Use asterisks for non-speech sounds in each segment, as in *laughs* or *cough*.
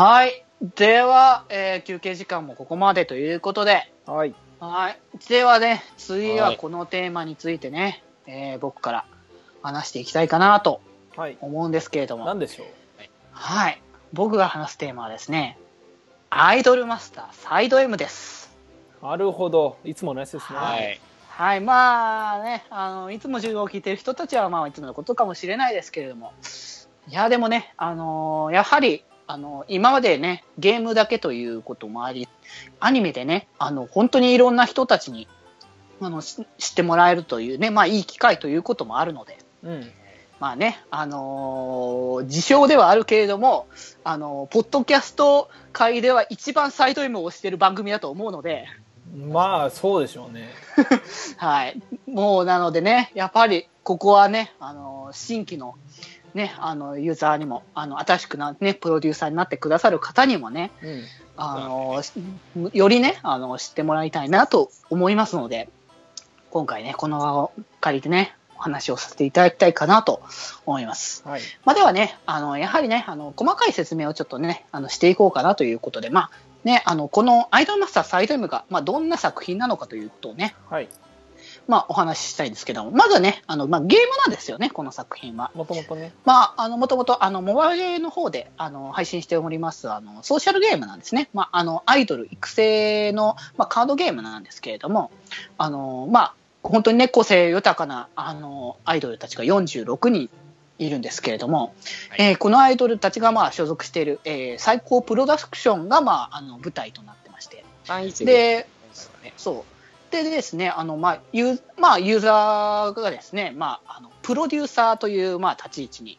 はい。では、えー休憩時間もここまでということで、はい。はい。ではね、次ははいこのテーマについてね、えー僕から話していきたいかなとはい。思うんですけれども、なんでしょう？はい。僕が話すテーマはですね、アイドルマスターサイド M です。なるほど。いつものやつですね。はい。はい。まあね、あの、いつも授業を聞いてる人たちは、まあ、いつものことかもしれないですけれども、いや、でもね、あのーやはり、あの今までね、ゲームだけということもあり、アニメでね、あの、本当にいろんな人たちに、あの、し知ってもらえるというね、まあ、いい機会ということもあるので、うん。まあね、あのー自称ではあるけれども、あのーポッドキャスト界では一番サイド M をしている番組だと思うので、まあ、そうでしょうね。*laughs* はい。もうなのでね、やっぱりここはね、あのー新規のね、あの、ユーザーにも、あの、新しくな、ね、プロデューサーになってくださる方にもね、うん。あのーよりね、あの、知ってもらいたいなと思いますので、今回ね、この場を借りてね、お話をさせていただきたいかなと思います。はい。まあ、ではね、あの、やはりね、あの、細かい説明をちょっとね、あの、していこうかなということで、まあ、ね、あの、このアイドルマスターサイド M が、まあ、どんな作品なのかということをね、はい。まあ、お話ししたいんですけども、まずはね、あの、まあ、ゲームなんですよね、この作品は。もともとね。まあ、あの、もともと、あの、モバイルの方で、あの、配信しております、あの、ソーシャルゲームなんですね。まあ、あの、アイドル育成の、まあ、カードゲームなんですけれども、あの、まあ、本当にね、個性豊かな、あの、アイドルたちが46人いるんですけれども、はいえーこのアイドルたちが、まあ、所属している、えー最高プロダクションが、まあ、あの、舞台となってまして、で、そう。でですね、あの、まあ、ユー、まあ、ユーザーがですね、まあ、あの、プロデューサーという、まあ、立ち位置に、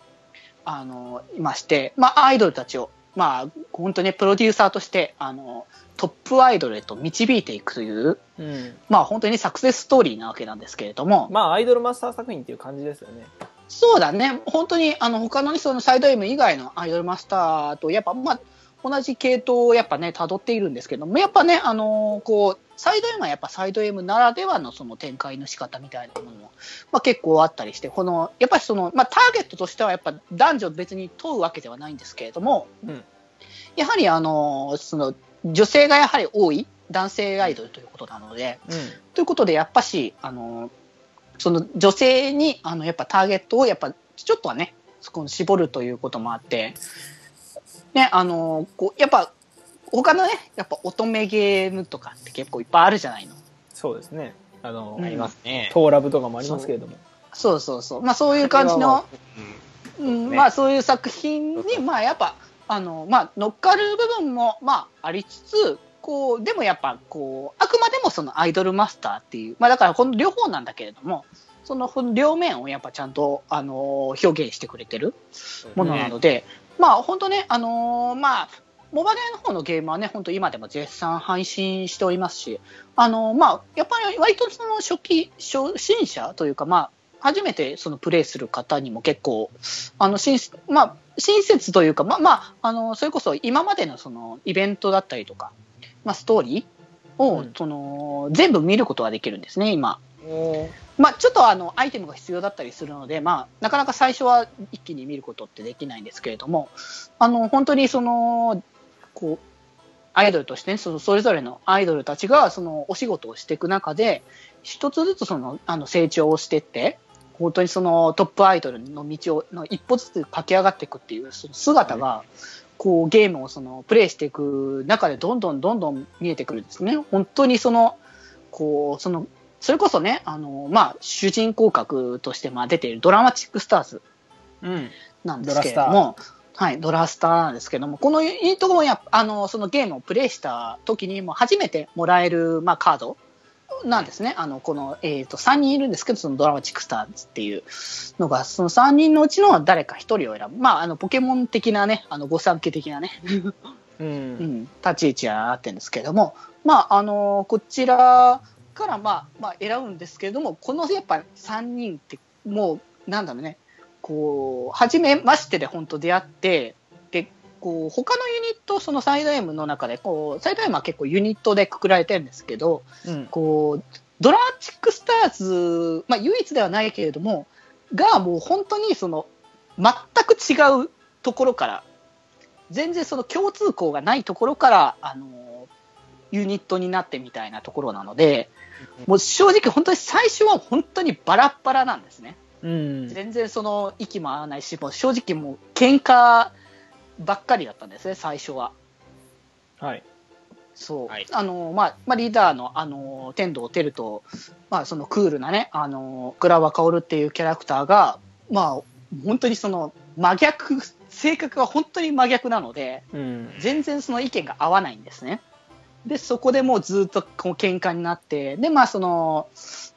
あの、いまして、まあ、アイドルたちを、まあ、本当にプロデューサーとして、あの、トップアイドルへと導いていくという、うん。まあ、本当にサクセスストーリーなわけなんですけれども、まあ、アイドルマスター作品っていう感じですよね。そうだね、本当に、あの、他のね、そのサイド M 以外のアイドルマスターと、やっぱ、まあ、同じ系統をやっぱね、辿っているんですけども、やっぱね、あのーこう、サイド M はやっぱサイド M ならではのその展開の仕方みたいなものも、まあ結構あったりして、この、やっぱりその、まあターゲットとしてはやっぱ男女別に問うわけではないんですけれども、うんやはりあのーその、女性がやはり多い男性アイドルということなので、うん。ということで、やっぱし、あの、その女性に、あの、やっぱターゲットを、やっぱ、ちょっとはね、そこに絞るということもあって、ね、あの、こう、やっぱ、他のね、やっぱ乙女ゲームとかって結構いっぱいあるじゃないの。そうですね。あの、うんありますね。トーラブとかもありますけれども。そうそうそう。まあそういう感じの、うんうん、ねまあそういう作品に、まあやっぱ、あの、まあ乗っかる部分も、まあありつつ、こう、でもやっぱ、こう、あくまでもそのアイドルマスターっていう、まあだからこの両方なんだけれども、その両面をやっぱちゃんと、あの、表現してくれてるものなので、まあ本当ね、あのーまあ、モバゲーの方のゲームはね、本当今でも絶賛配信しておりますし、あのーまあ、やっぱり割とその初期、初心者というか、まあ、初めてそのプレイする方にも結構、あの、親切、まあ、親切というか、まあ、まあ、あの、それこそ今までのそのイベントだったりとか、まあ、ストーリーを、うんその、全部見ることができるんですね、今。まあ、ちょっとあのアイテムが必要だったりするので、まあ、なかなか最初は一気に見ることってできないんですけれども、あの本当にそのこうアイドルとして、ね、そのそれぞれのアイドルたちがそのお仕事をしていく中で、一つずつそのあの成長をしていって、本当にそのトップアイドルの道をの一歩ずつ駆け上がっていくっていうその姿が、こうゲームをそのプレイしていく中でどんどんどんどん見えてくるんですね。本当にそのこうそのそれこそね、あの、まあ、主人公格として、まあ、出ているドラマチックスターズうん。なんですけれども、はい、ドラスターなんですけども、このユニットもやあの、そのゲームをプレイした時にも初めてもらえる、まあ、カードなんですね。あの、この、えっ、と、3人いるんですけど、そのドラマチックスターズっていうのが、その3人のうちの誰か1人を選ぶ。まあ、あの、ポケモン的なね、あの、御三家的なね、う。*laughs* うんん、立ち位置はなってるんですけれども、まあ、あのこちらから、まあまあ、選ぶんですけれども、このやっぱ3人って、もう、なんだろうね、こう、初めましてで本当出会って、で、こう、他のユニット、そのサイド M の中で、こう、サイド M は結構ユニットでくくられてるんですけど、うん。こう、ドラマチックスターズ、まあ、唯一ではないけれども、が、もう本当にその、全く違うところから、全然その共通項がないところから、あのユニットになってみたいなところなので、もう正直本当に最初は本当にバラッバラなんですね。うん。全然その息も合わないし、もう正直もう喧嘩ばっかりだったんですね、最初は。はい。そう。はいあの、まあ、まあ、リーダーの、あの、天童テルと、まあ、そのクールなね、あの、倉和薫っていうキャラクターが、まあ、本当にその、真逆、性格が本当に真逆なので、うん。全然その意見が合わないんですね。で、そこでもうずっとこう喧嘩になって、で、まあ、その、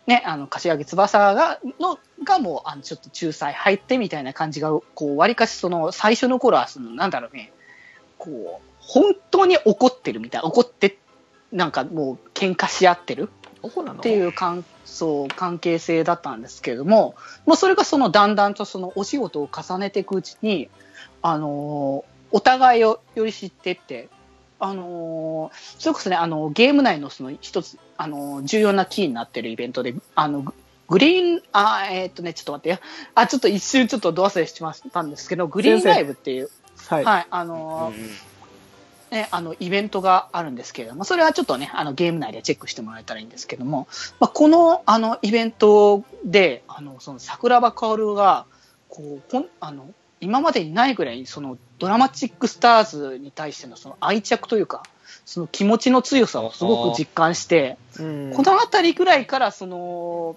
ね、あの、柏木翼が、の、がもう、あの、ちょっと仲裁入ってみたいな感じが、こう、わりかしその、最初の頃は、その、なんだろうね、こう、本当に怒ってるみたい、怒って、なんかもう、喧嘩し合ってるっていう関そう関係性だったんですけれども、もうそれがそのだんだんとそのお仕事を重ねていくうちに、あのーお互いをより知っていって、あのーそれこそね、あのゲーム内のその一つ、あのー重要なキーになってるイベントで、あのググリーン、あーえーっとね、ちょっと待ってよ。あ、ちょっと一瞬ちょっとど忘れしましたんですけど、グリーンライブっていう、はい。はい、あのーうんね、あのイベントがあるんですけれども、それはちょっとね、あのゲーム内でチェックしてもらえたらいいんですけども、まあ、このあのイベントで、あのその桜庭薫がこうほんあの、今までにないぐらいそのドラマチックスターズに対してのその愛着というか、その気持ちの強さをすごく実感して、うん。この辺りぐらいからその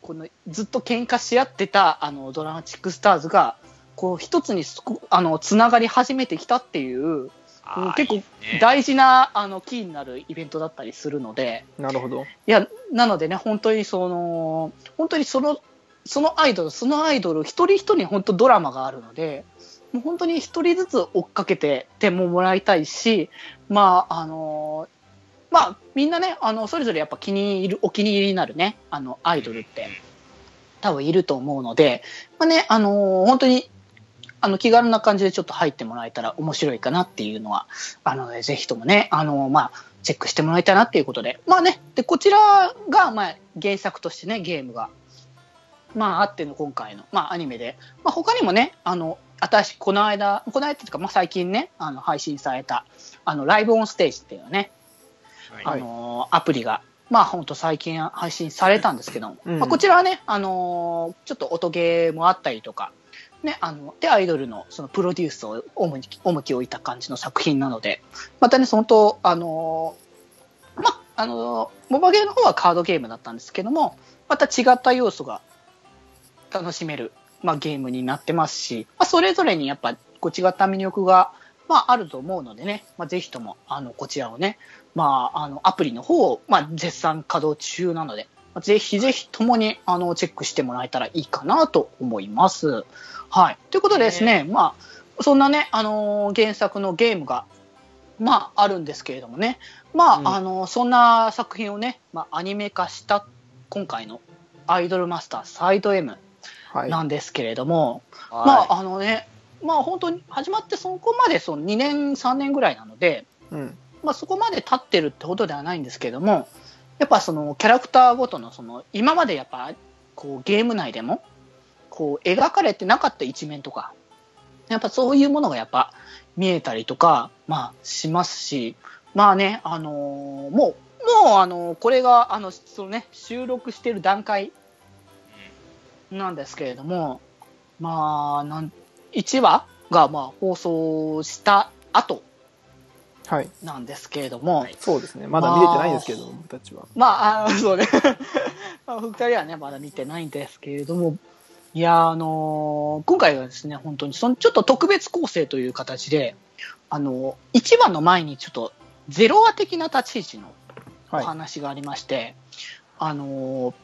このずっと喧嘩し合ってたあのドラマチックスターズがこう一つにあのつながり始めてきたっていう結構大事なあのキーになるイベントだったりするのでなるほど。いやなのでね本当にその本当にそのそのアイドルそのアイドル一人一人本当ドラマがあるのでもう本当に一人ずつ追っかけててももらいたいしまああのまあみんなねあのそれぞれやっぱ気に入るお気に入りになるねあのアイドルって多分いると思うので、まあね、あの本当に、あの、気軽な感じでちょっと入ってもらえたら面白いかなっていうのは、あの、ぜひともね、あのまあ、チェックしてもらいたいなっていうことで、まあね、で、こちらが、まあ、原作としてね、ゲームが、まあ、あっての今回の、まあ、アニメで、まあ、他にもね、あの、私、この間、この間っていうか、まあ、最近ね、あの、配信された、あの、ライブオンステージっていうね、はい。あのーアプリが、まあ本当最近配信されたんですけども、うん。まあ、こちらはね、あのーちょっと音ゲーもあったりとか、ね、あの、で、アイドルのそのプロデュースを重き重きを置いた感じの作品なので、またね、そのと、あのーまあ、あのーモバゲーの方はカードゲームだったんですけども、また違った要素が楽しめる、まあ、ゲームになってますし、まあ、それぞれにやっぱこう違った魅力が、まあ、あると思うのでね、まあ、ぜひともあのこちらをね、まあ、あのアプリの方を、まあ、絶賛稼働中なので、まあぜひぜひともにあのチェックしてもらえたらいいかなと思います。はい。ということでですね、まあ、そんなね、あのー原作のゲームが、まあ、あるんですけれどもね、まあ、うんあのそんな作品をね、まあ、アニメ化した今回のアイドルマスターサイド M はい。なんですけれども、はいまあ、あのね、まあ本当に始まってそこまでその2年、3年ぐらいなので、うん。まあそこまで経ってるってことではないんですけれども、やっぱそのキャラクターごとのその、今までやっぱこうゲーム内でも、こう描かれてなかった一面とか、やっぱそういうものがやっぱ見えたりとか、まあしますし、まあね、あのーもう、もうあのーこれが、あの、そのね、収録してる段階なんですけれども、まあ、なん1話がまあ放送した後はい。なんですけれども、はいそうですね。まだ見れてないんですけど、僕たちは。まあ、あのそうね、*laughs* まあ、二人はね、まだ見てないんですけれども、いや、あのー今回はですね、本当にそのちょっと特別構成という形で、あのー、1話の前にちょっとゼロ話的な立ち位置のおはい。話がありまして、あのー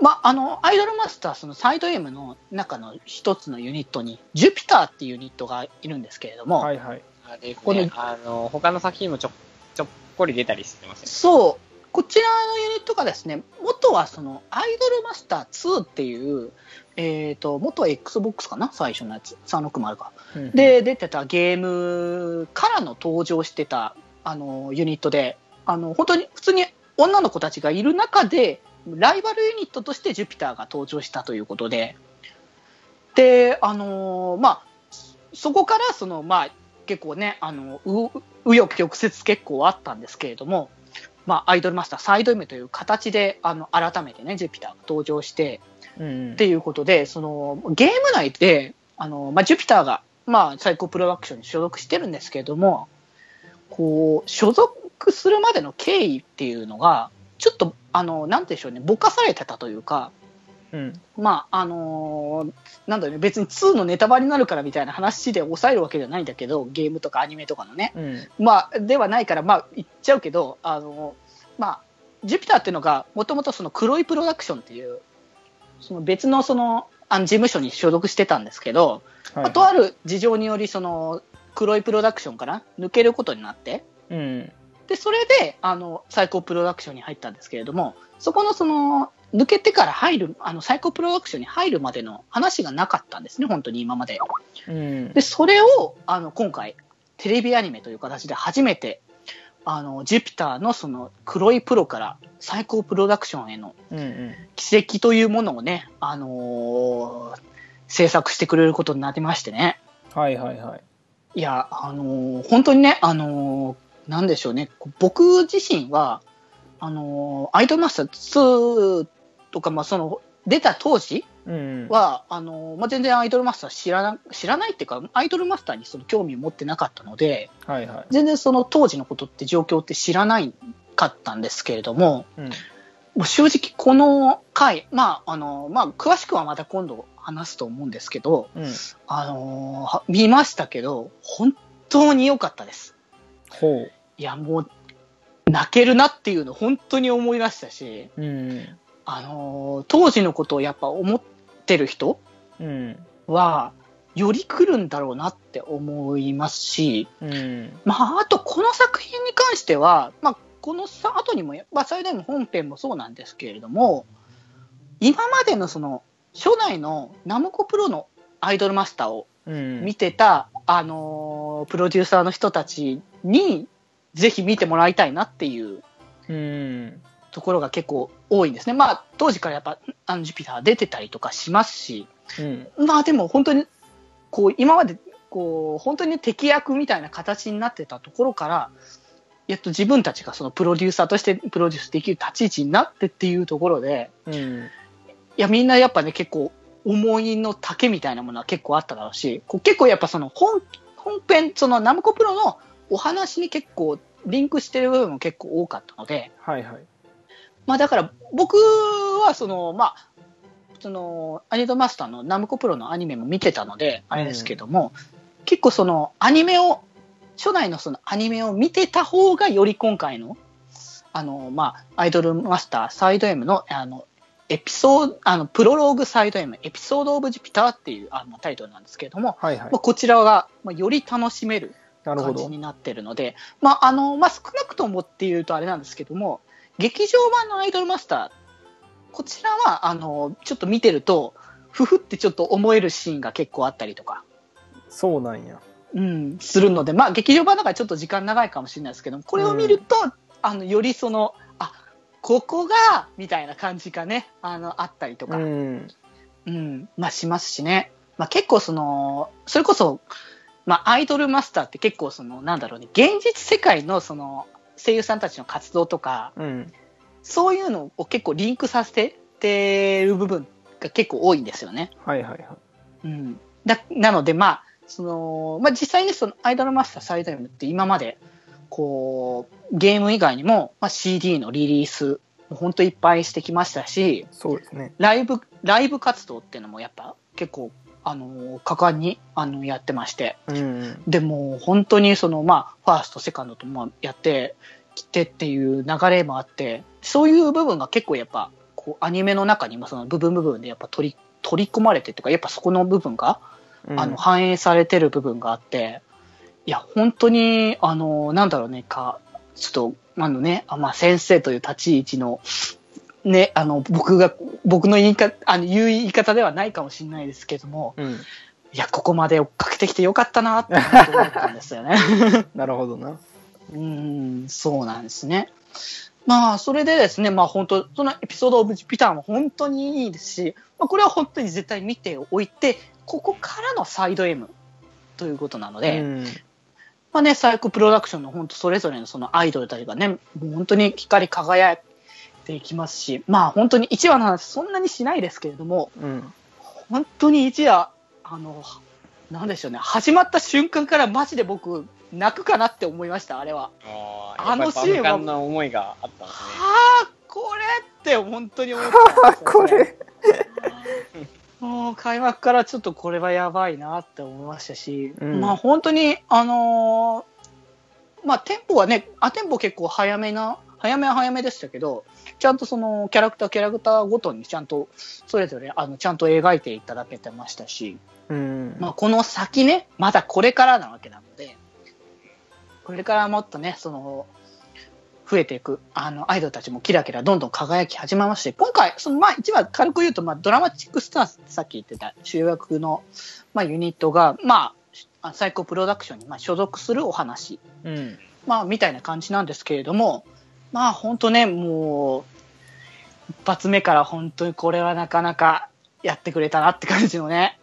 まあ、あの、アイドルマスター、そのサイド M の中の一つのユニットに、ジュピターっていうユニットがいるんですけれども、はいはい。あですこれね、あの、他の作品もちょ、ちょっこり出たりしてますよね。そう、こちらのユニットがですね、元はそのアイドルマスター2っていう、えっ、と、元は Xbox かな？最初のやつ、360か。うん、で、出てたゲームからの登場してた、あの、ユニットで、あの、本当に普通に女の子たちがいる中で、ライバルユニットとしてジュピターが登場したということで、で、あのまあ、そこからその、まあ、結構ね、あの、う、右翼曲折結構あったんですけれども、まあ、アイドルマスターサイド M という形で、あの、改めてね、ジュピターが登場して、うん。っていうことで、その、ゲーム内で、あの、まあ、ジュピターが、まあ、最高プロダクションに所属してるんですけれども、こう、所属するまでの経緯っていうのが、ちょっと、あの、なんでしょうね、ぼかされてたというか、うん。まあ、あのーなんだろうね、別に2のネタバレになるからみたいな話で抑えるわけじゃないんだけど、ゲームとかアニメとかのね。うん。まあ、ではないから、まあ、言っちゃうけど、あのまあ、ジュピターっていうのが、もともとその黒いプロダクションっていう、その別のその、あの事務所に所属してたんですけど、はいまあとある事情により、その、黒いプロダクションから抜けることになって、うん。で、それで、あの、最高プロダクションに入ったんですけれども、そこのその、抜けてから入る、あの、最高プロダクションに入るまでの話がなかったんですね、本当に今まで。うん。で、それを、あの、今回、テレビアニメという形で初めて、あの、ジュピターのその、黒いプロから最高プロダクションへのうんうん。奇跡というものをね、あのー制作してくれることになりましてね。はいはいはい。いや、あのー本当にね、あのーなんでしょうね、僕自身は、あのーアイドルマスター2とか、まあ、その、出た当時うん。は、あのーまあ、全然アイドルマスター知らな、知らないっていうか、アイドルマスターにその興味を持ってなかったので、はいはい。全然その当時のことって状況って知らないかったんですけれども、うん。もう正直この回、まあ、あの、まあ、詳しくはまた今度話すと思うんですけど、うん。あの見ましたけど、本当に良かったです。ほいや、もう、泣けるなっていうの本当に思いましたし、う。うん。あのー当時のことをやっぱ思ってる人うん。は、より来るんだろうなって思いますし、うん。まあ、あとこの作品に関しては、まあ、このさ後にも、まあ、最大の本編もそうなんですけれども、今までのその、初代のナムコプロのアイドルマスターをうん。見てた、あのープロデューサーの人たちに、ぜひ見てもらいたいなっていううん。ところが結構多いんですね。まあ、当時からやっぱ、あの、ジュピター出てたりとかしますし、うん。まあでも本当に、こう、今まで、こう、本当に敵役みたいな形になってたところから、やっと自分たちがそのプロデューサーとしてプロデュースできる立ち位置になってっていうところで、うん。いや、みんなやっぱね、結構、思いの丈みたいなものは結構あっただろうし、こう結構やっぱその本、本編、そのナムコプロのお話に結構リンクしてる部分も結構多かったので、はいはい。まあだから僕はその、まあ、その、アニドマスターのナムコプロのアニメも見てたので、あれですけども、結構そのアニメを、初代のそのアニメを見てた方がより今回の、あの、まあ、アイドルマスターサイド M の、あの、エピソード、あの、プロローグサイド M、エピソードオブジュピターっていうあのタイトルなんですけれども、はいはいまあ、。こちらが、まあ、より楽しめる。感じになってるので、まあ、あの、まあ、少なくともっていうとあれなんですけども、劇場版のアイドルマスター、こちらは、あの、ちょっと見てると、ふふってちょっと思えるシーンが結構あったりとか、そうなんや。うん、するので、まあ、劇場版だからちょっと時間長いかもしれないですけども、これを見ると、あの、よりその、あ、ここが、みたいな感じがね、あの、あったりとか、うん。うん、まあしますしね。まあ結構その、それこそ、まあアイドルマスターって結構その、なんだろうね、現実世界のその、声優さんたちの活動とか、うん。そういうのを結構リンクさせててる部分が結構多いんですよね。はいはいはい。うん。だ、なのでまあ、その、まあ実際にそのアイドルマスターサイド M って今まで、こう、ゲーム以外にも、まあ CD のリリース、本当いっぱいしてきましたし、そうですね。ライブ、ライブ活動っていうのもやっぱ結構、あの、果敢に、あの、やってまして。うん。でも、本当にその、まあ、ファースト、セカンドともやってきてっていう流れもあって、そういう部分が結構やっぱ、こう、アニメの中にもその部分部分でやっぱ取り、取り込まれてとか、やっぱそこの部分が、うんあの、反映されてる部分があって、いや、本当に、あの、なんだろうね、か、ちょっと、あのね、あまあ、先生という立ち位置の、ね、あの、僕が、僕の言い方、あの、言う言い方ではないかもしれないですけども、うん。いや、ここまで追っかけてきてよかったなって思ったんですよね。*laughs* なるほどな。うーん、そうなんですね。まあ、それでですね、まあ本当、そのエピソードオブジュピターも本当にいいですし、まあ、これは本当に絶対見ておいて、ここからのサイド M ということなので、うん。まあね、サイコプロダクションの本当それぞれのそのアイドルたちがね、もう本当に光り輝いていきますし、まあ本当に1話の話そんなにしないですけれども、うん。本当に1話、あの、なんでしょうね、始まった瞬間からマジで僕、泣くかなって思いました、あれは。ああのシーンはは。の思いがあったんですね。はあ、これって本当に思ったんですよ *laughs* これ。もう開幕からちょっとこれはやばいなって思いましたし、うんまあ本当に、あのーまあテンポはね、あ、テンポ結構早めな、早めは早めでしたけど、ちゃんとそのキャラクター、キャラクターごとにちゃんと、それぞれ、あの、ちゃんと描いていただけてましたし、うん。まあこの先ね、まだこれからなわけなので、これからもっとね、その、増えていく、あの、アイドルたちもキラキラどんどん輝き始めまして、今回、その、まあ、一番軽く言うと、まあ、ドラマチックスターズってさっき言ってた主役の、まあ、ユニットが、まあ、サイコプロダクションに、まあ、所属するお話、うん。まあ、みたいな感じなんですけれども、まあ、本当ね、もう、一発目から本当にこれはなかなかやってくれたなって感じのね、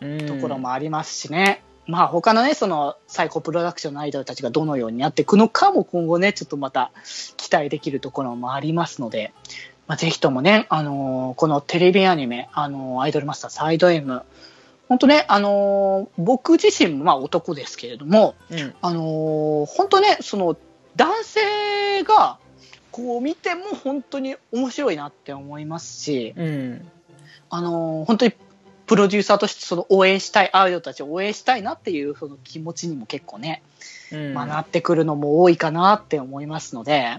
うん。ところもありますしね。まあ他のね、そのサイコプロダクションのアイドルたちがどのようにやっていくのかも今後ね、ちょっとまた期待できるところもありますので、まあ、ぜひともね、あのーこのテレビアニメ、あのーアイドルマスターサイド M、本当ね、あのー僕自身もまあ男ですけれども、うん。あのー本当ね、その男性がこう見ても本当に面白いなって思いますし、うん。あのー本当にプロデューサーとしてその応援したい、アイドルたちを応援したいなっていうその気持ちにも結構ね、うん。まあ、なってくるのも多いかなって思いますので、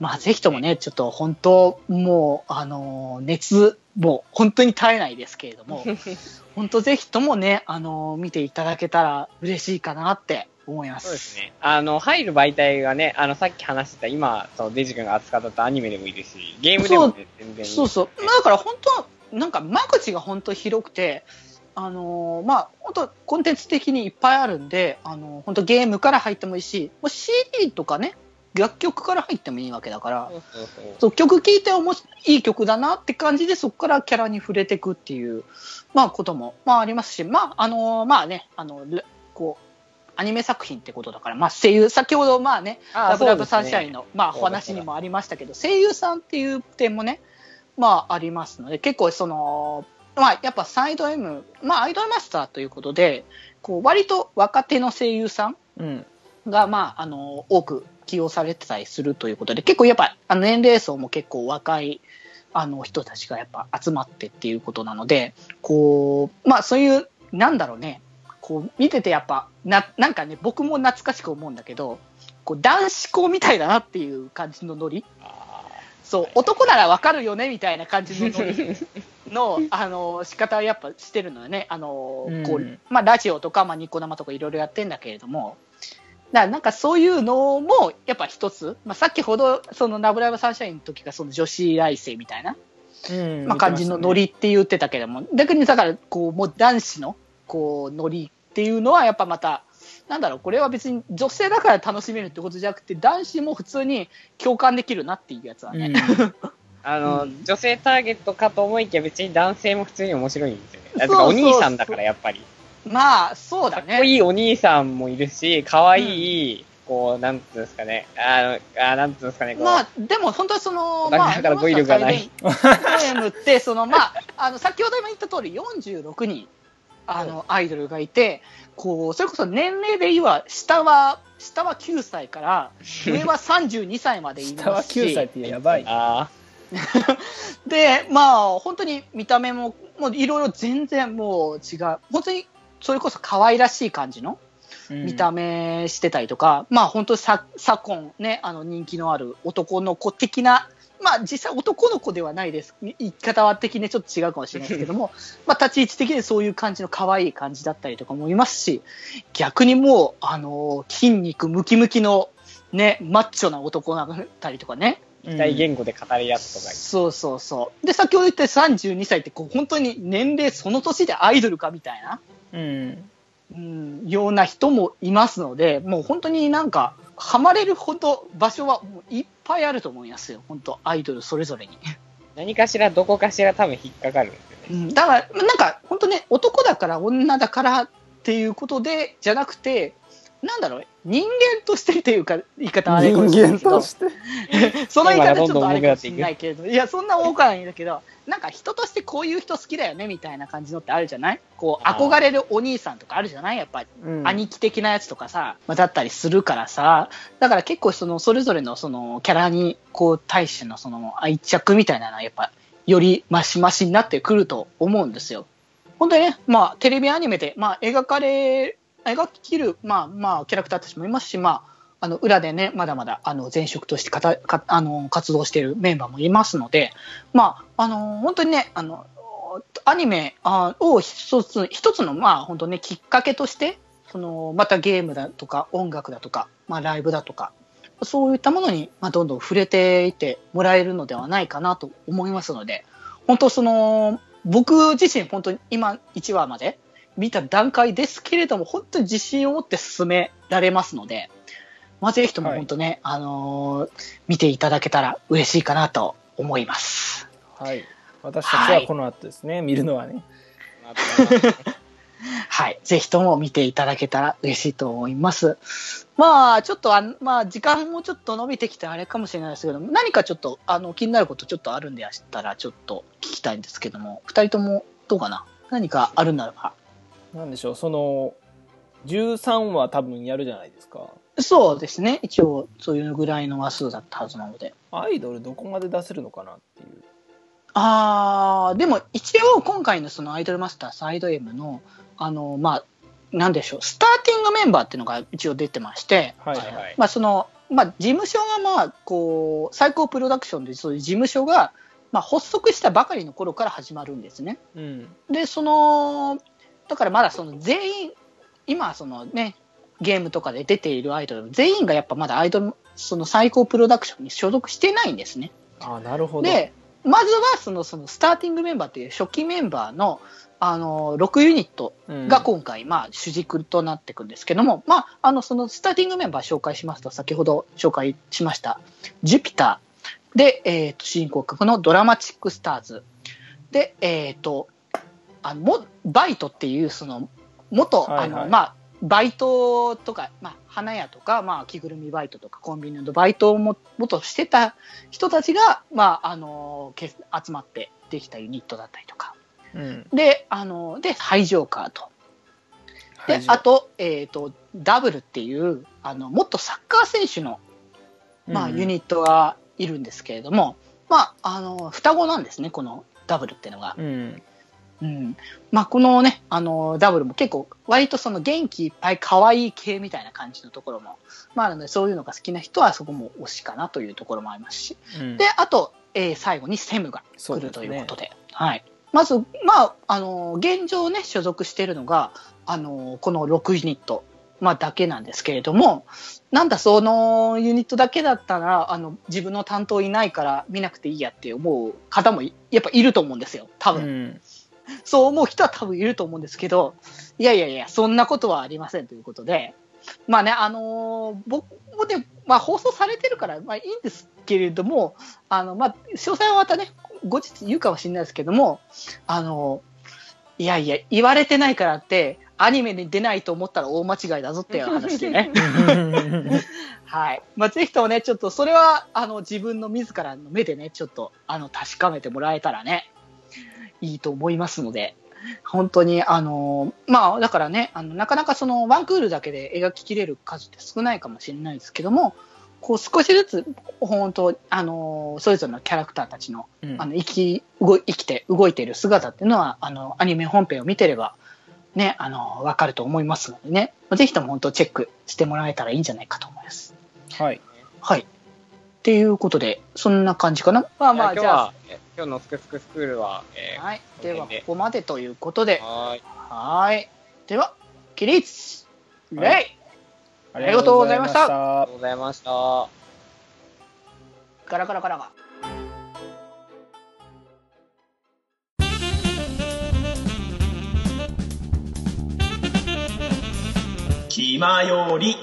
まあぜひともね、ちょっと本当、もう、あのー熱、もう本当に絶えないですけれども、*laughs* 本当ぜひともね、あのー見ていただけたら嬉しいかなって思います。そうですね。あの、入る媒体がね、あの、さっき話してた、今、そのデジ君が扱ったアニメでもいいですし、ゲームでも、ね、全然いい。そうそう。まあだから本当、なんか間口が本当広くて、あのーまあ本当コンテンツ的にいっぱいあるんで、あのー本当ゲームから入ってもいいし、もう CD とかね、楽曲から入ってもいいわけだから、そう曲聴いておもしいい曲だなって感じで、そこからキャラに触れていくっていう、まあことも、まあありますし、まああのーまあね、あの、レこう、アニメ作品ってことだから、まあ声優、先ほどまあね、あラブラブサンシャインの。の、まあ、お話にもありましたけど、声優さんっていう点もね、まあ、ありますので、結構、その、まあ、やっぱサイド M、まあ、アイドルマスターということで、こう、割と若手の声優さんうん。が、まあ、あの、多く起用されてたりするということで、結構やっぱ、あの年齢層も結構若い、あの人たちがやっぱ集まってっていうことなので、こう、まあそういう、なんだろうね、こう見ててやっぱ、な、なんかね、僕も懐かしく思うんだけど、こう男子校みたいだなっていう感じのノリ。あそう、男ならわかるよねみたいな感じの *laughs* の、あの、仕方はやっぱしてるのよね。あの、うんこう、まあラジオとか、まあニコ生とかいろいろやってんだけれども、だからなんかそういうのも、やっぱ一つ、まあさっきほど、そのラブライブサンシャインの時がその女子大生みたいな、うん。まあ感じのノリって言ってたけども、逆にだから、こう、もう男子の、こう、ノリっていうのはやっぱまた、なんだろう、これは別に女性だから楽しめるってことじゃなくて、男子も普通に共感できるなっていうやつはね。うん。*laughs* あの、うん女性ターゲットかと思いきや別に男性も普通に面白いんですよね。お兄さんだからやっぱり。まあ、そうだね。かっこいいお兄さんもいるし、可愛い、こう、なんつうんですかね。あの、あなんつうんですかね。まあ、でも本当にその、まあ、だから語彙力がないゲームって、その、まあ、あの、先ほども言った通り、46人、あの、アイドルがいて、こう、それこそ年齢で言えば、下は、下は9歳から、*laughs* 上は32歳までいますし。下は9歳ってやばい。あ *laughs* で、まあ、本当に見た目も、もういろいろ全然もう違う。本当に、それこそ可愛らしい感じの見た目してたりとか、まあ本当さ昨今ね、あの人気のある男の子的な、まあ実際男の子ではないです。言い方は的にちょっと違うかもしれないですけども、*laughs* まあ立ち位置的にそういう感じの可愛い感じだったりとかもいますし、逆にもう、あの、筋肉ムキムキのね、マッチョな男だったりとかね。大言語で語り合ったとか。そうそうそう。で、先ほど言った32歳ってこう本当に年齢その年でアイドルかみたいな。うん。うん、ような人もいますので、もう本当になんか、ハマれるほど場所はもういっぱいあると思いますよ、本当、アイドルそれぞれに。何かしら、どこかしら多分引っかかるんですよね。うん、だから、なんか、本当ね、男だから女だからっていうことで、じゃなくて、なんだろう、人間としてっていうか、言い方あれ人かもしれない間けど。と、して？*laughs* その言い方ちょっとあれかもしれないけれど、いや、そんな多くはないんだけど、なんか人としてこういう人好きだよねみたいな感じのってあるじゃない？こう、憧れるお兄さんとかあるじゃない？やっぱり。うん。兄貴的なやつとかさ、まあ、だったりするからさ、だから結構その、それぞれのその、キャラに、こう、対してのその、愛着みたいなのは、やっぱ、よりマシマシになってくると思うんですよ。本当にね、まあ、テレビアニメで、まあ、描かれ、描ききる、まあ、まあ、キャラクターたちもいますし、まあ、あの、裏でね、まだまだ、あの、前職としてかたかあの活動しているメンバーもいますので、まあ、あの、本当にね、あの、アニメを一つ、一つの、まあ、本当ね、きっかけとして、その、またゲームだとか、音楽だとか、まあ、ライブだとか、そういったものに、まあ、どんどん触れていってもらえるのではないかなと思いますので、本当その、僕自身、本当に今、1話まで見た段階ですけれども、本当に自信を持って進められますので、まあ、ぜひとも本当ね、あのー見ていただけたら嬉しいかなと思います。はい。私たちはこの後ですね、見るのはね。*laughs* はい。ぜひとも見ていただけたら嬉しいと思います。まあ、ちょっとあん、まあ、時間もちょっと伸びてきてあれかもしれないですけども、何かちょっと、あの、気になることちょっとあるんでしたら、ちょっと聞きたいんですけども、二人ともどうかな？何かあるならば。なんでしょう、その、13話多分やるじゃないですか。そうですね。一応、そういうぐらいの話数だったはずなので。アイドルどこまで出せるのかなっていう。あー、でも一応今回のそのアイドルマスターサイド M の、あの、まあ、なんでしょう、スターティングメンバーっていうのが一応出てまして、はいはいはい。まあその、まあ事務所がまあ、こう、最高プロダクションでそういう事務所が、まあ発足したばかりの頃から始まるんですね。うん。で、その、だからまだその全員、今そのね、ゲームとかで出ているアイドル、全員がやっぱまだアイドル、その最高プロダクションに所属してないんですね。ああ、なるほど。で、まずはそのそのスターティングメンバーっていう初期メンバーのあの6ユニットうんが今回、まあ、主軸となっていくんですけども、まあ、あのそのスターティングメンバー紹介しますと先ほど紹介しましたジュピターで、えー、と主人公格のドラマチックスターズで、えー、とあのもバイトっていうその元、はいはいあのまあ、バイトとか、まあ、花屋とか、まあ、着ぐるみバイトとかコンビニのバイトをも元してた人たちが、まあ、あのけ集まってできたユニットだったりとかうん。であのでハイジョーカーとではいあと,、えー、とダブルっていうあの元サッカー選手の、まあうんユニットがいるんですけれども、まあ、あの双子なんですねこのダブルっていうのが。うん。うんまあ、このね、あの、ダブルも結構、割とその元気いっぱい可愛い系みたいな感じのところも、まあ、あるので、そういうのが好きな人はそこも推しかなというところもありますし。うんで、あと、えー最後にセムが来るということで。はい。まず、まあ、あの、現状ね、所属しているのが、あの、この6ユニット、まあ、だけなんですけれども、なんだ、そのユニットだけだったら、あの、自分の担当いないから見なくていいやって思う方もいやっぱいると思うんですよ。多分。うん。*laughs* そう思う人は多分いると思うんですけど、いやいやいや、そんなことはありませんということで、まあね、あのー僕もね、まあ放送されてるから、まあいいんですけれども、あの、まあ、詳細はまたね、後日言うかもしれないですけども、あのーいやいや、言われてないからって、アニメに出ないと思ったら大間違いだぞっていう話でね。*laughs* はい。まあ、ぜひともね、ちょっとそれは、あの、自分の自らの目でね、ちょっと、あの、確かめてもらえたらね、いいと思いますので、本当に、あの、まあ、だからね、あの、なかなかその、ワンクールだけで描ききれる数って少ないかもしれないですけども、こう、少しずつ、本当、あの、それぞれのキャラクターたちの、うんあの、生き、動い生きて動いている姿っていうのは、あの、アニメ本編を見てれば、ね、あの、わかると思いますのでね、ぜひとも本当チェックしてもらえたらいいんじゃないかと思います。はい。はい。っていうことで、そんな感じかな。まあまあ、じゃ今日は、え今日のスクスクスクールは、えあ、ーはい。では、ここまでということで、はーい。はーい。では、起立礼、はありがとうございましたありがとうございました。ガラガラガラガ。気まより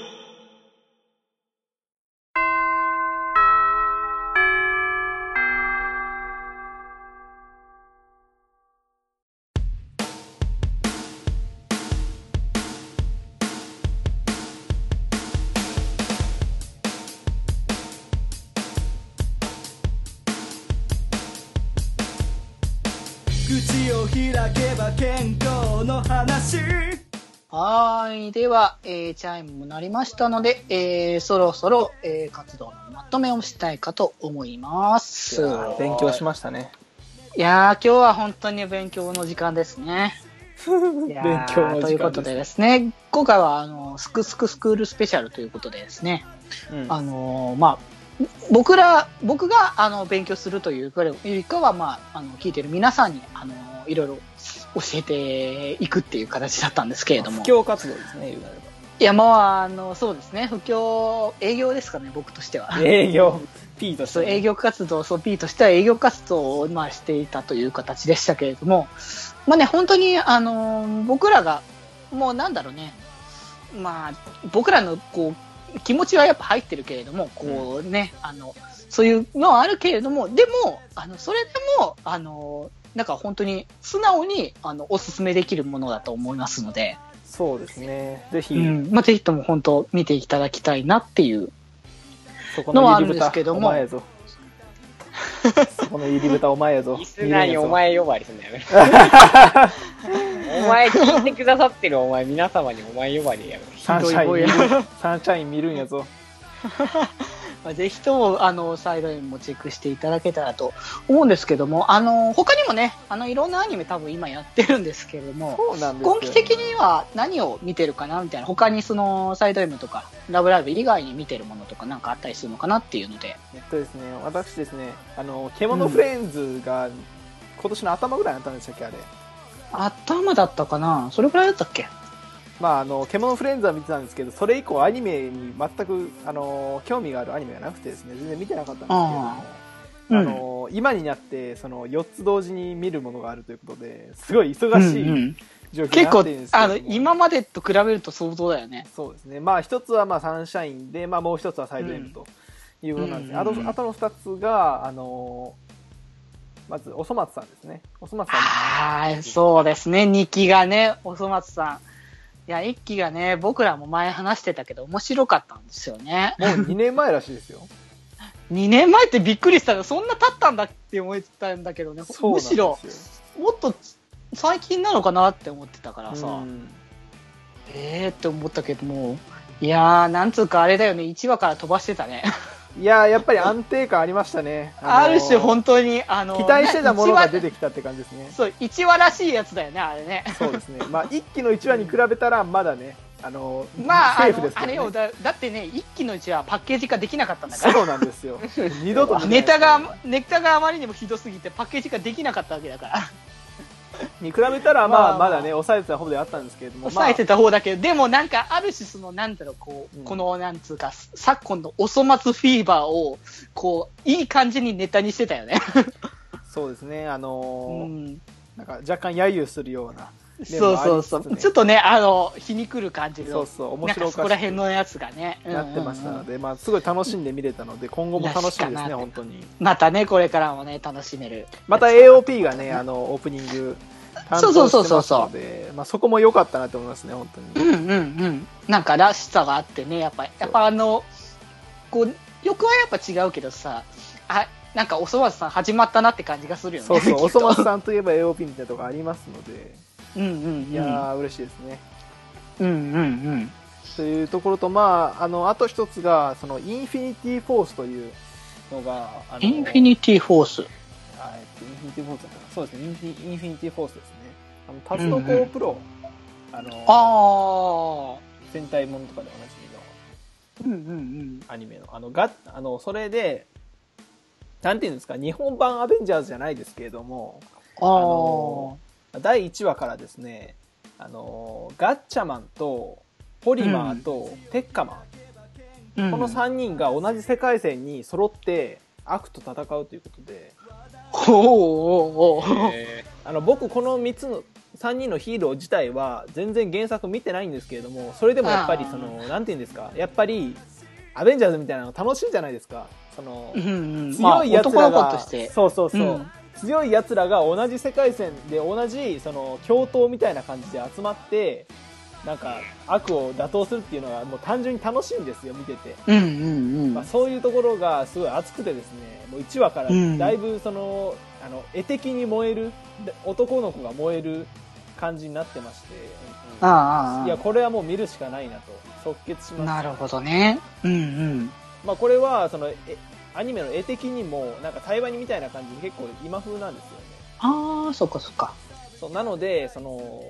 はーい。では、えー、チャイムも鳴りましたので、えー、そろそろ、えー、活動のまとめをしたいかと思います。勉強しましたね。いやー、今日は本当に勉強の時間ですね。*laughs* 勉強の時間ですということでですね、今回は、あの、スクスクスクールスペシャルということでですね、うんあのーまあ、僕ら、僕が、あの、勉強するというよりかは、まあ、あの、聞いてる皆さんに、あの、いろいろ教えていくっていう形だったんですけれども。布教活動ですね、いや、もう、あの、そうですね、不況、営業ですかね、僕としては。ば。営業、P としてね。営業活動、そう、P としては営業活動を、まあ、していたという形でしたけれども、まあね、本当に、あの、僕らが、もうなんだろうね、まあ、僕らの、こう、気持ちはやっぱ入ってるけれども、こうね、あの、そういうのはあるけれども、でも、あの、それでも、あの、なんか本当に素直に、あの、おすすめできるものだと思いますので、そうですね。ぜひ、うん、まあ、ぜひとも本当見ていただきたいなっていうそこのはあるんですけどもお前やぞ。*laughs* そこの入り豚お前やぞ。リスナーにお前呼ばわりすんだよ *laughs* お前聞いてくださってるお前、皆様にお前呼ばわりやめろ。サンシャイン見るんやぞ。まあぜひとも、あの、サイドインもチェックしていただけたらと思うんですけども、あの、他にもね、あの、いろんなアニメ多分今やってるんですけれども、そうなんですよ今期的には何を見てるかなみたいな、他にその、サイド M とか、ラブライブ以外に見てるものとかなんかあったりするのかなっていうので、えっとですね、私ですね、あの、獣フレンズが今年の頭ぐらいになったんでしたっけ、あれ。頭だったかな？それくらいだったっけ？まあ、あの、獣フレンズは見てたんですけど、それ以降アニメに全く、あの、興味があるアニメがなくてですね、全然見てなかったんですけれども、ああうんの、今になって、その、4つ同時に見るものがあるということで、すごい忙しいうんうん状況に結構なっているんです、けどもあの、今までと比べると相当だよね。そうですね。まあ、一つはまあ、サンシャインで、まあ、もう一つはサイド M ということなんですね。うんあと、あとの二つが、あの、まず、おそ松さんですね。おそ松さん。はい、そうですね。2期がね、おそ松さん。いや、1期がね、僕らも前話してたけど、面白かったんですよね。もう2年前らしいですよ。*laughs* 2年前ってびっくりしたの。そんな経ったんだって思ってたんだけどね。むしろ、もっと最近なのかなって思ってたからさ、うんえーって思ったけども、いやー、なんつうかあれだよね、1話から飛ばしてたね。いやーやっぱり安定感ありましたね。ある種、当本当に、あの、期待してたものが出ててきたって感じですね。そう、1話らしいやつだよね、あれね。そうですね。まあ、1期の1話に比べたら、まだね、あの、まあ、あセーフですね。のあれよだ、だってね、1期のうちはパッケージ化できなかったんだから。そうなんですよ。*laughs* 二度と見ないネタが、ネタがあまりにもひどすぎてパッケージ化できなかったわけだから。*laughs* に比べたら、まあ、まあまだね、抑えてた方であったんですけれども、抑えてた方だけど、でもなんか、ある種その、なんだろう、こう、うんこの、なんつうか、昨今のお粗末フィーバーを、こう、いい感じにネタにしてたよね。まあそうですね、あのーうんなんか若干揶揄するような。そうそうそう。ちょっとね、あの、皮にくる感じの。そうそう面白そこら辺のやつがね。なってましたので、まあ、すごい楽しんで見れたので、今後も楽しみですね、本当に。またね、これからもね、楽しめる。また AOP がね、あの、オープニング、そうそうそうそうので、まあ、そこも良かったなと思いますね、本当に。うんうんうん。なんからしさがあってね、やっぱ、やっぱあの、こう、欲はやっぱ違うけどさ、あ、なんかおそ松さん始まったなって感じがするよね。そうそう、*laughs* おそ松さんといえば AOP みたいなとこありますので、うんうんうん。いやー、嬉しいですね。うんうんうん。というところと、まあ、あの、あと一つが、その、インフィニティフォースというのが、あのインフィニティフォース。あえっとインフィニティフォースだったかなそうですね、インフィインフィニティフォースですね。あの、タツノコプロ、あの、ああ。戦隊ものとかでおなじみのうんうんうん。アニメの、あの、が、あの、それで、なんていうんですか、日本版アベンジャーズじゃないですけれども、あの。第1話からですね、あの、ガッチャマンと、ポリマーと、テッカマン、この3人が同じ世界線に揃って悪と戦うということで、ほうあの僕この3つの3人のヒーロー自体は全然原作見てないんですけれどもそれでもやっぱりそのなんて言うんですかやっぱりアベンジャーズみたいなの楽しいじゃないですか。そのうんうん。強いやつまあらが、男の子として。そうそうそう、うん強いやつらが同じ世界線で同じその共闘みたいな感じで集まってなんか悪を打倒するっていうのがもう単純に楽しいんですよ見てて、うんうんうん。まあ、そういうところがすごい熱くてですねもう1話からうんだいぶその、ああの、絵的に燃える、で男の子が燃える感じになってまして、ああああいや、これはもう見るしかないなと、即決しました。なるほどね。うんうん。まあこれは、その、えアニメの絵的にも、なんか対話にみたいな感じで結構今風なんですよね。ああ、そっかそっか。そう、なので、その、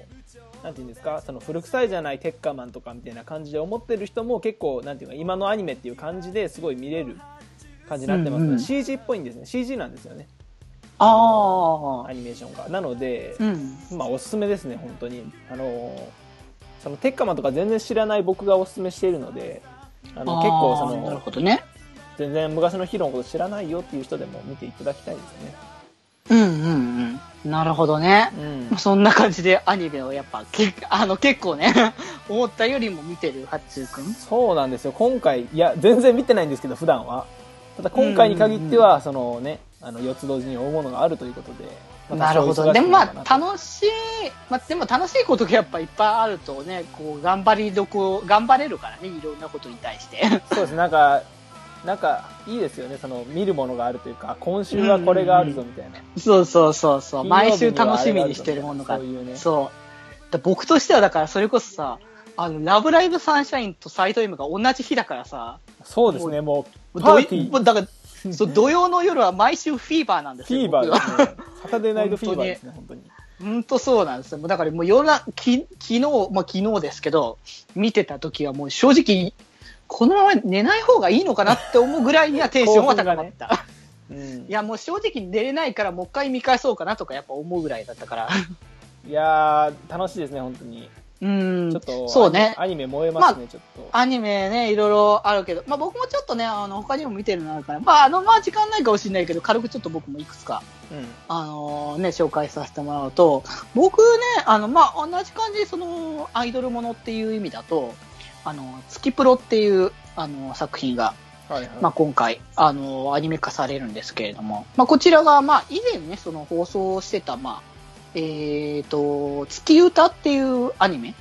なんていうんですか、その古臭いじゃないテッカマンとかみたいな感じで思ってる人も結構、なんていうか、今のアニメっていう感じですごい見れる感じになってます、うんうん CG っぽいんですね。CG なんですよね。ああア。ニメーションが。なので、うん。まあおすすめですね、本当に。あの、そのテッカマンとか全然知らない僕がおすすめしているので、あの結構そあーなるの、ほどね。全然昔のヒーローのこと知らないよっていう人でも見ていただきたいですね。うんうんうん。なるほどね。うんまあ。そんな感じでアニメをやっぱ、け *laughs* あの結構ね、*laughs* 思ったよりも見てる、ハッチューくん。そうなんですよ。今回、いや、全然見てないんですけど、普段は。ただ今回に限っては、そのね、あの、四つ同時に追うものがあるということで。まあなるほど。でもまあ、楽しい、まあ、でも楽しいことがやっぱいっぱいあるとね、こう、頑張りどこ、頑張れるからね、いろんなことに対して。そうです。なんか、なんか、いいですよね。その、見るものがあるというか、今週はこれがあるぞ、みたいな。そうそうそうそう。金曜日毎週楽しみにしてるものが。そういうねそう。だ僕としてはだから、それこそさ、あの、ラブライブサンシャインとサイド M が同じ日だからさ、そうですね、もう、パどーティー、もうだから、そう土曜の夜は毎週フィーバーなんですよ。フィーバーですね。サタデーナイトフィーバーですね、本当に。本当そうなんですよ。もうだからもう夜な、き昨日、まあ昨日ですけど、見てた時はもう正直、このまま寝ない方がいいのかなって思うぐらいにはテンションは高まった。*laughs* うんい。やもう正直寝れないからもう一回見返そうかなとかやっぱ思うぐらいだったから。*laughs* いやー、楽しいですね、本当に。うん。ちょっと、そうね。アニメ燃えますね、ちょっと。アニメね、いろいろあるけど、まあ僕もちょっとね、あの、他にも見てるのあるから、まああの、まあ時間ないかもしれないけど、軽くちょっと僕もいくつか、うん。あのね、紹介させてもらうと、僕ね、あの、まあ同じ感じでその、アイドルものっていう意味だと、あの、月プロっていう、あの、作品が、はいはい。まあ今回、あの、アニメ化されるんですけれども、まあこちらが、まあ以前ね、その放送してた、まあ、えっ、と、月歌っていうアニメ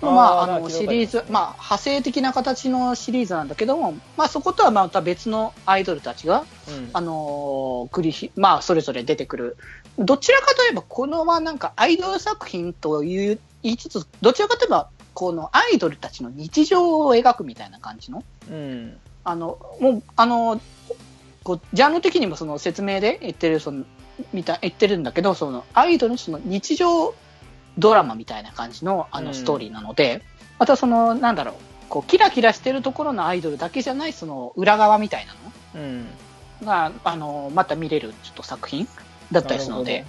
まあ、あの、シリーズまあ、派生的な形のシリーズなんだけども、まあ、そことはまた別のアイドルたちが、うんあのー繰りひ、まあ、それぞれ出てくる。どちらかといえば、このはなんかアイドル作品という言いつつ、どちらかといえば、このアイドルたちの日常を描くみたいな感じの、うん。あの、もう、あの、こう、ジャンル的にもその説明で言ってる、その、みたい、言ってるんだけど、その、アイドルのその日常ドラマみたいな感じの、あうんの、ストーリーなので、またその、なんだろう、こう、キラキラしてるところのアイドルだけじゃない、その、裏側みたいなうん。のが、あの、また見れる、ちょっと作品だったりするので、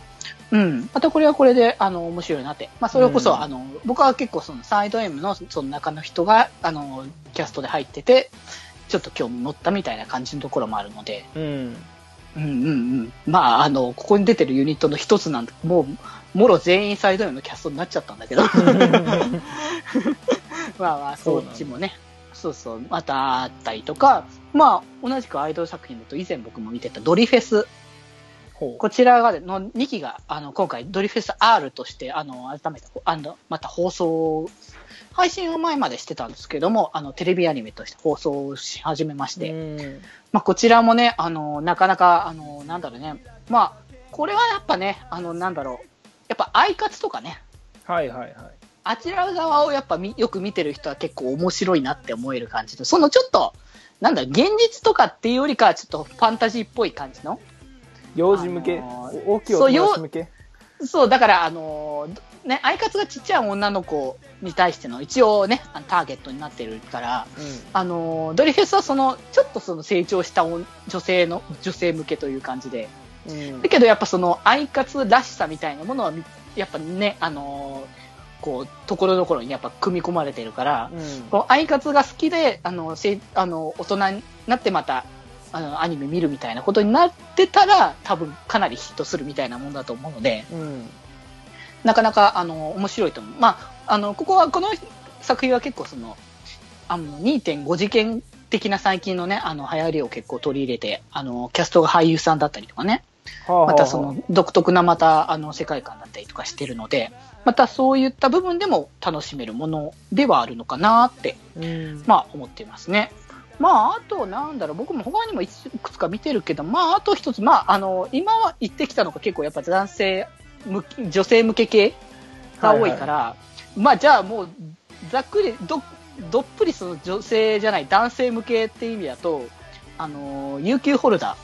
うん。またこれはこれで、あの、面白いなって。まあ、それこそ、うんあの、僕は結構その、サイド M の、その中の人が、あの、キャストで入ってて、ちょっと興味持ったみたいな感じのところもあるので、うん。うんうんうん。まあ、あの、ここに出てるユニットの一つなんで、もう、もろ全員サイド M のキャストになっちゃったんだけど。*laughs* まあまあ、そっちもね。そうそう、またあったりとか、まあ、同じくアイドル作品だと以前僕も見てたドリフェス。ほこちらがの2期が、あの、今回ドリフェス R として、あの、改めて、あの、また放送、配信は前までしてたんですけども、あの、テレビアニメとして放送し始めましう。て、うん。まあ、こちらもね、あの、なかなか、あの、なんだろうね。まあ、これはやっぱね、あの、なんだろう。やっぱ、アイカツとかね、はいはいはい。あちら側をやっぱみよく見てる人は結構面白いなって思える感じで、そのちょっと、なんだ、現実とかっていうよりかはちょっとファンタジーっぽい感じの。幼児向け、あのーお大きいお友達向け？そう、だから、あのーね、アイカツがちっちゃい女の子に対しての一応ね、ターゲットになってるから、あのードリフェスはその、ちょっとその成長した女女性の、女性向けという感じで、うん。うんだけどやっぱそのアイカツらしさみたいなものはみやっぱね、あのーこう、ところどころにやっぱ組み込まれてるから、うん。このアイカツが好きで、あの、せいあの大人になってまた、あの、アニメ見るみたいなことになってたら、多分かなりヒットするみたいなもんだと思うので、うん。なかなか、あの、面白いと思う。まあ、あの、ここは、この作品は結構その、あの、2.5次元的な最近のね、あの、流行りを結構取り入れて、あの、キャストが俳優さんだったりとかね、はあはあまたその独特なまたあの世界観だったりとかしてるので、またそういった部分でも楽しめるものではあるのかなって、うん。まあ思っていますね。まあ、あと、なんだろう、僕も他にもいくつか見てるけど、まあ、あと一つ、まあ、あの、今は言ってきたのが結構やっぱ男性向け、女性向け系が多いから、まあ、じゃあもう、ざっくり、ど、どっぷりその女性じゃない、男性向けって意味だと、あの、有給ホルダ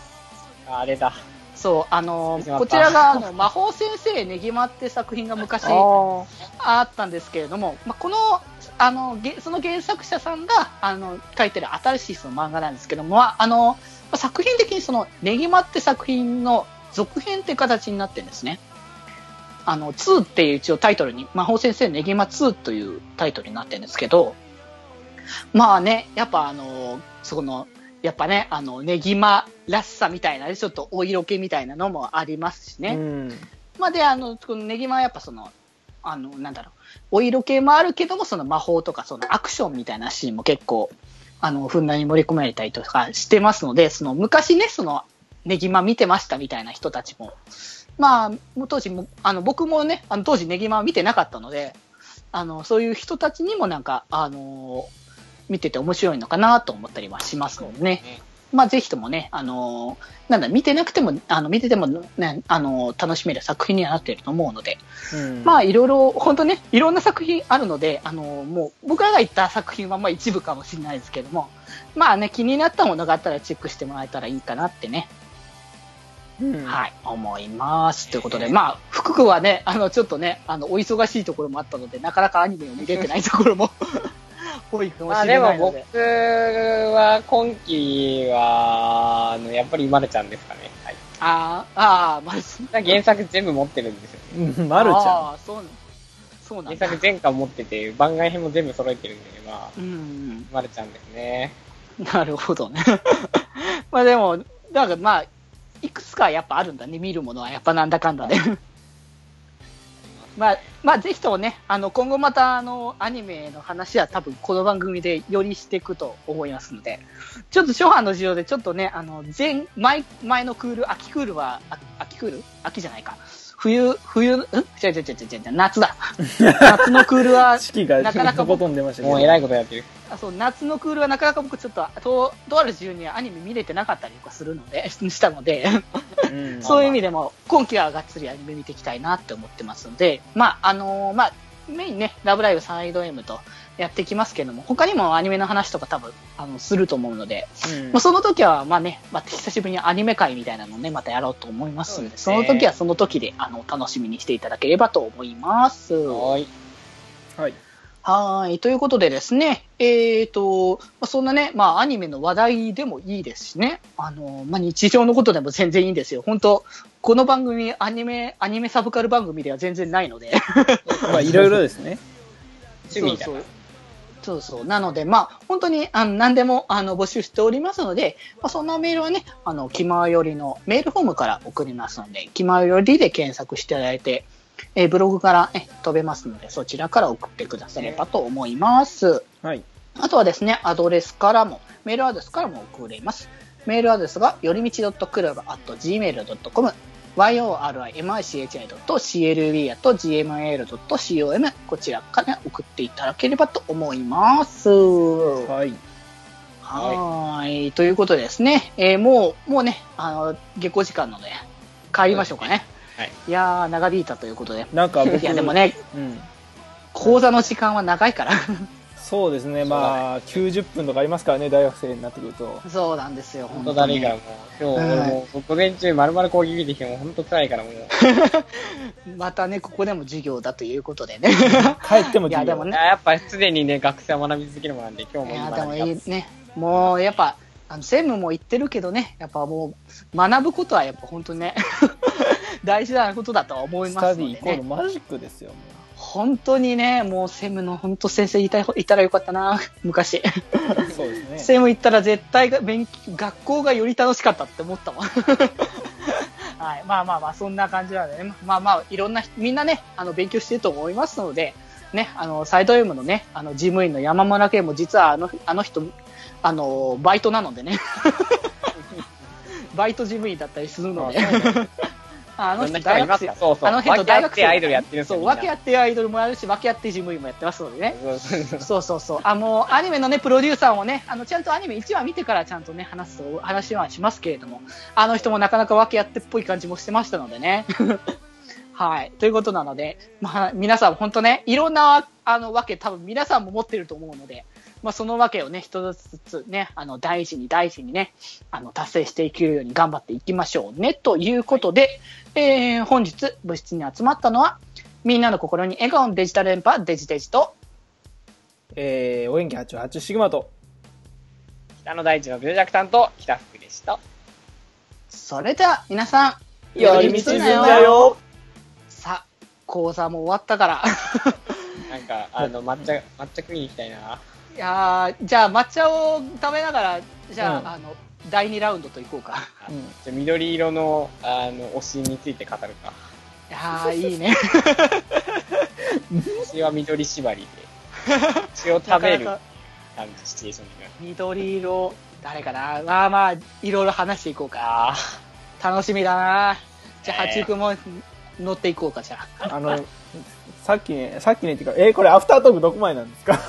ー。あれだ。そう、あのこちらが、あの、魔法先生ねぎまって作品が昔ああったんですけれども、まあ、この、あの、げその原作者さんが、あの、書いてる新しいその漫画なんですけども、まああの、まあ作品的にその、ねぎまって作品の続編っていう形になってるんですね。あの、2っていう一応タイトルに、魔法先生ねぎま2というタイトルになってるんですけど、まあね、やっぱあの、その、やっぱね、あの、ねぎまらしさみたいなね、ちょっとお色気みたいなのもありますしね。うん。まあ、で、あの、このネギマはやっぱその、あの、なんだろう、お色気もあるけども、その魔法とか、そのアクションみたいなシーンも結構、あの、ふんだんに盛り込まれたりとかしてますので、その、昔ね、その、ネギマ見てましたみたいな人たちも、まあ、当時も、あの、僕もね、あの、当時ネギマは見てなかったので、あの、そういう人たちにもなんか、あの、見てて面白いのかなと思ったりはしますのでね。まあ、ぜひともね、あのーなんだ、見てなくても、あの、見ててもね、あのー楽しめる作品にはなっていると思うので、うん。まあ、いろいろ、本当ね、いろんな作品あるので、あのーもう、僕らが言った作品は、まあ、一部かもしれないですけども、まあね、気になったものがあったらチェックしてもらえたらいいかなってね、うん。はい、思います。ということで、まあ、福君はね、あの、ちょっとね、あの、お忙しいところもあったので、なかなかアニメを見れてないところも、多いかもしまあでもれないので。僕は今期は、あの、やっぱりまるちゃんですかね。はい。ああ、ああ、まあ、そ原作全部持ってるんですよね。うん。まるちゃん。ああ、そうなんそうなんだ。原作全巻持ってて、番外編も全部揃えてるんで、まあ、うん、まるちゃんですね。なるほどね。*laughs* まあでも、だからまあ、いくつかやっぱあるんだね、見るものは。やっぱなんだかんだで。まあ、まあ、ぜひともね、あの、今後また、あの、アニメの話は多分この番組でよりしていくと思いますので、ちょっと初版の事情でちょっとね、あの、前、前、前のクール、秋クールは、秋クール？秋じゃないか。冬、冬、ん？違う違う違う違う違う、夏だ。*laughs* 夏のクールは、四季がなかなかとことん出ましたけど。もう偉いことやってる。あそう夏のクールはなかなか僕ちょっとととある自由にはアニメ見れてなかったりとかするので *laughs* したのでうん。そういう意味でも今期はがっつりアニメ見ていきたいなって思ってますのでまああのーまあメインね「ラブライブサイド M」とやっていきますけども他にもアニメの話とか多分あのすると思うので、うんまあ、その時はまあねまた久しぶりにアニメ会みたいなのをねまたやろうと思いますのでそねの時はその時であの楽しみにしていただければと思います。はーい。はい。はい。ということでですね、えっ、と、まあ、そんなね、まあ、アニメの話題でもいいですしね、あの、まあ、日常のことでも全然いいんですよ。本当この番組、アニメ、アニメサブカル番組では全然ないので。*laughs* まあ、いろいろですね。趣味だそう。そうそうそう。なので、まあ、本当に、あの、何でも、あの、募集しておりますので、まあ、そんなメールはね、あの、気まよりのメールフォームから送りますので、気まよりで検索していただいて、えーブログから、ね、飛べますので、そちらから送ってくださればと思います。はい。あとはですね、アドレスからも、メールアドレスからも送れます。メールアドレスが、よりみち .club.gmail.com、yorimichi.clb.gmail.com、こちらから、ね、送っていただければと思います。ははい。ーい。ということでですね、えーもう、もうね、あの、下校時間なので、帰りましょうかね。はい。いやー、長引いたということで。なんか僕、*laughs* いや、でもね、うん。講座の時間は長いから。そうですね。まあ、90分とかありますからね、大学生になってくると。そうなんですよ、本本当だねもう、今日俺もう午前中丸々講義見てきても本当辛いからもう、*laughs* またね、ここでも授業だということでね。*laughs* 帰っても授業いやでもねいややっぱすでにね、学生は学び続けるもんなんで、今日もいや、今でもいいね。もう、やっぱ、あの、専務も言ってるけどね、やっぱもう、学ぶことはやっぱ本当にね、*laughs* 大事なことだとは思いスますのでタディイコールね。マジックですよ。も本当にね、もう専務の本当先生いたいたらよかったな、*laughs* 昔。うそうですね。専務行ったら絶対が勉強、学校がより楽しかったって思ったもん。*laughs* はい。まあまあまあ、そんな感じなのでね。まあまあ、いろんな人、みんなね、あの、勉強してると思いますので、ね、あの、サイド M のね、あの、事務員の山村健も実はあの、あの人、あの、バイトなのでね。*laughs* バイト事務員だったりするので。あの人いますか？そうそう。あの人分け合ってアイドルやってるんですよ。そう、分け合ってアイドルもやるし、分け合って事務員もやってますのでね。そうそうそう。あの、アニメのね、プロデューサーもね、あの、ちゃんとアニメ1話見てからちゃんとね、話すと、話はしますけれども、あの人もなかなか分け合ってっぽい感じもしてましたのでね。*laughs* はい。ということなので、まあ、皆さん本当ね、いろんな、あの、わけ多分皆さんも持ってると思うので、まあ、そのわけをね、一つずつね、あの、大事に大事にね、あの、達成していけるように頑張っていきましょうね、ということで、えー、本日、部室に集まったのは、みんなの心に笑顔のデジタル連覇、デジデジと、えー、お元気88シグマと、北の大地の病弱担当、北福でした。それでは皆さん、寄り道すんだよさあ、講座も終わったから。なんか、あの、抹茶、抹茶食いに行きたいな。いやーじゃあ抹茶を食べながら、じゃあ、うんあの、第2ラウンドといこうか。うんじゃあ緑色の、あの、推しについて語るか。いやーいいね。*laughs* 推しは緑縛りで、*laughs* 血を食べるなかなか感じ、シチュエーションで。緑色、誰かな？まあまあ、いろいろ話していこうか。あ楽しみだなじゃあ、えー八中君も乗っていこうか、じゃあ。あの、*laughs* さっきね、さっきねっていうか、えーこれアフタートークどこまでなんですか？